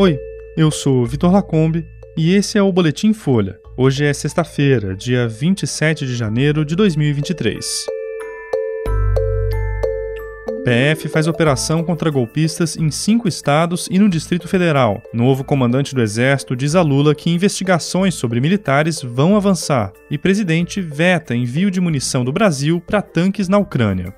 Oi, eu sou Vitor Lacombe e esse é o Boletim Folha. Hoje é sexta-feira, dia 27 de janeiro de 2023. PF faz operação contra golpistas em cinco estados e no Distrito Federal. Novo comandante do Exército diz a Lula que investigações sobre militares vão avançar. E presidente veta envio de munição do Brasil para tanques na Ucrânia.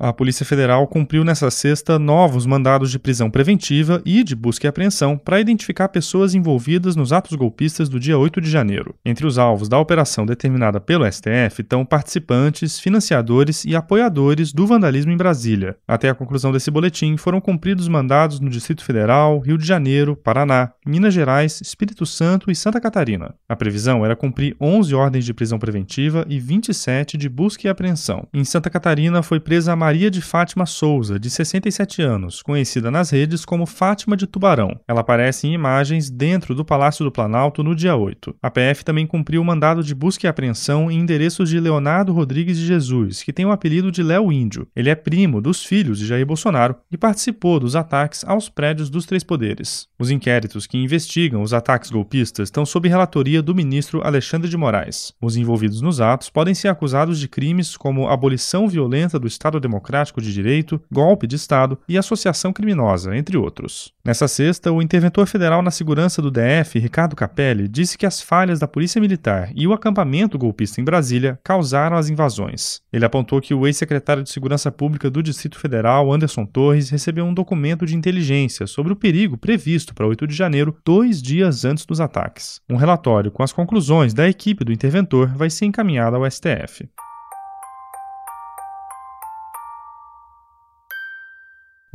A Polícia Federal cumpriu nesta sexta novos mandados de prisão preventiva e de busca e apreensão para identificar pessoas envolvidas nos atos golpistas do dia 8 de janeiro. Entre os alvos da operação determinada pelo STF estão participantes, financiadores e apoiadores do vandalismo em Brasília. Até a conclusão desse boletim, foram cumpridos mandados no Distrito Federal, Rio de Janeiro, Paraná, Minas Gerais, Espírito Santo e Santa Catarina. A previsão era cumprir 11 ordens de prisão preventiva e 27 de busca e apreensão. Em Santa Catarina foi presa a Maria de Fátima Souza, de 67 anos, conhecida nas redes como Fátima de Tubarão. Ela aparece em imagens dentro do Palácio do Planalto no dia 8. A PF também cumpriu o mandado de busca e apreensão em endereços de Leonardo Rodrigues de Jesus, que tem o apelido de Léo Índio. Ele é primo dos filhos de Jair Bolsonaro e participou dos ataques aos prédios dos três poderes. Os inquéritos que investigam os ataques golpistas estão sob relatoria do ministro Alexandre de Moraes. Os envolvidos nos atos podem ser acusados de crimes como abolição violenta do Estado Democrático democrático de direito, golpe de Estado e associação criminosa, entre outros. Nessa sexta, o interventor federal na segurança do DF, Ricardo Capelli, disse que as falhas da Polícia Militar e o acampamento golpista em Brasília causaram as invasões. Ele apontou que o ex-secretário de Segurança Pública do Distrito Federal, Anderson Torres, recebeu um documento de inteligência sobre o perigo previsto para 8 de janeiro, dois dias antes dos ataques. Um relatório com as conclusões da equipe do interventor vai ser encaminhado ao STF.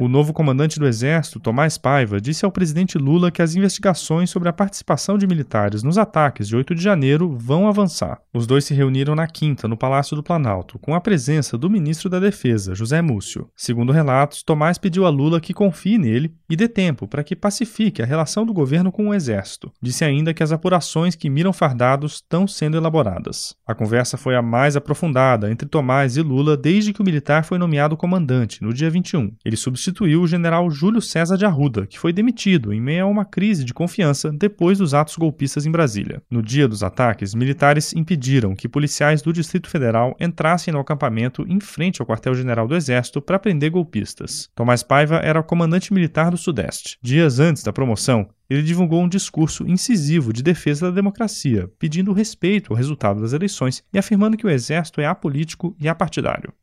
O novo comandante do Exército, Tomás Paiva, disse ao presidente Lula que as investigações sobre a participação de militares nos ataques de 8 de janeiro vão avançar. Os dois se reuniram na quinta, no Palácio do Planalto, com a presença do ministro da Defesa, José Múcio. Segundo relatos, Tomás pediu a Lula que confie nele e dê tempo para que pacifique a relação do governo com o Exército. Disse ainda que as apurações que miram fardados estão sendo elaboradas. A conversa foi a mais aprofundada entre Tomás e Lula desde que o militar foi nomeado comandante, no dia 21. Ele substituiu o general Júlio César de Arruda, que foi demitido em meio a uma crise de confiança depois dos atos golpistas em Brasília. No dia dos ataques, militares impediram que policiais do Distrito Federal entrassem no acampamento em frente ao quartel-general do Exército para prender golpistas. Tomás Paiva era comandante militar do Sudeste. Dias antes da promoção, ele divulgou um discurso incisivo de defesa da democracia, pedindo respeito ao resultado das eleições e afirmando que o exército é apolítico e apartidário.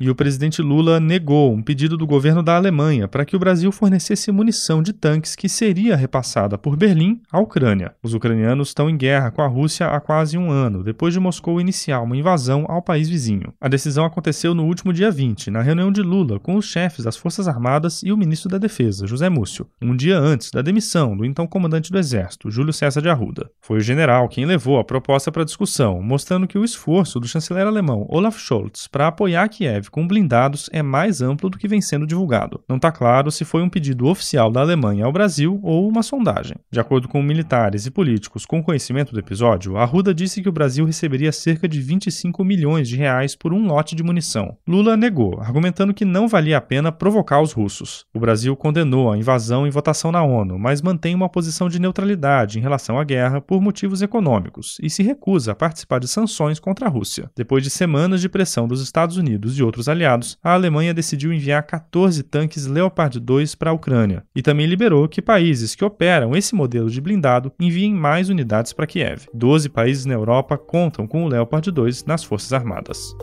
E o presidente Lula negou um pedido do governo da Alemanha para que o Brasil fornecesse munição de tanques que seria repassada por Berlim à Ucrânia. Os ucranianos estão em guerra com a Rússia há quase um ano, depois de Moscou iniciar uma invasão ao país vizinho. A decisão aconteceu no último dia 20, na reunião de Lula com os chefes das Forças Armadas e o ministro da Defesa, José Múcio, um dia antes da demissão do então comandante do Exército, Júlio César de Arruda. Foi o general quem levou a proposta para discussão, mostrando que o esforço do chanceler alemão Olaf Scholz para apoiar Kiev com blindados é mais amplo do que vem sendo divulgado. Não está claro se foi um pedido oficial da Alemanha ao Brasil ou uma sondagem. De acordo com militares e políticos com conhecimento do episódio, Arruda disse que o Brasil receberia cerca de 25 milhões de reais por um lote de munição. Lula negou, argumentando que não valia a pena provocar os russos. O Brasil condenou a invasão em votação na ONU, mas mantém uma posição de neutralidade em relação à guerra por motivos econômicos e se recusa a participar de sanções contra a Rússia. Depois de semanas de pressão dos Estados Unidos e outros aliados, a Alemanha decidiu enviar 14 tanques Leopard 2 para a Ucrânia e também liberou que países que operam esse modelo de blindado enviem mais unidades para Kiev. 12 países na Europa contam com o Leopard 2 nas Forças Armadas.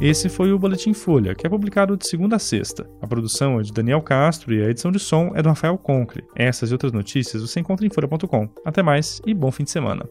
Esse foi o Boletim Folha, que é publicado de segunda a sexta. A produção é de Daniel Castro e a edição de som é do Rafael Conkle. Essas e outras notícias você encontra em folha.com. Até mais e bom fim de semana.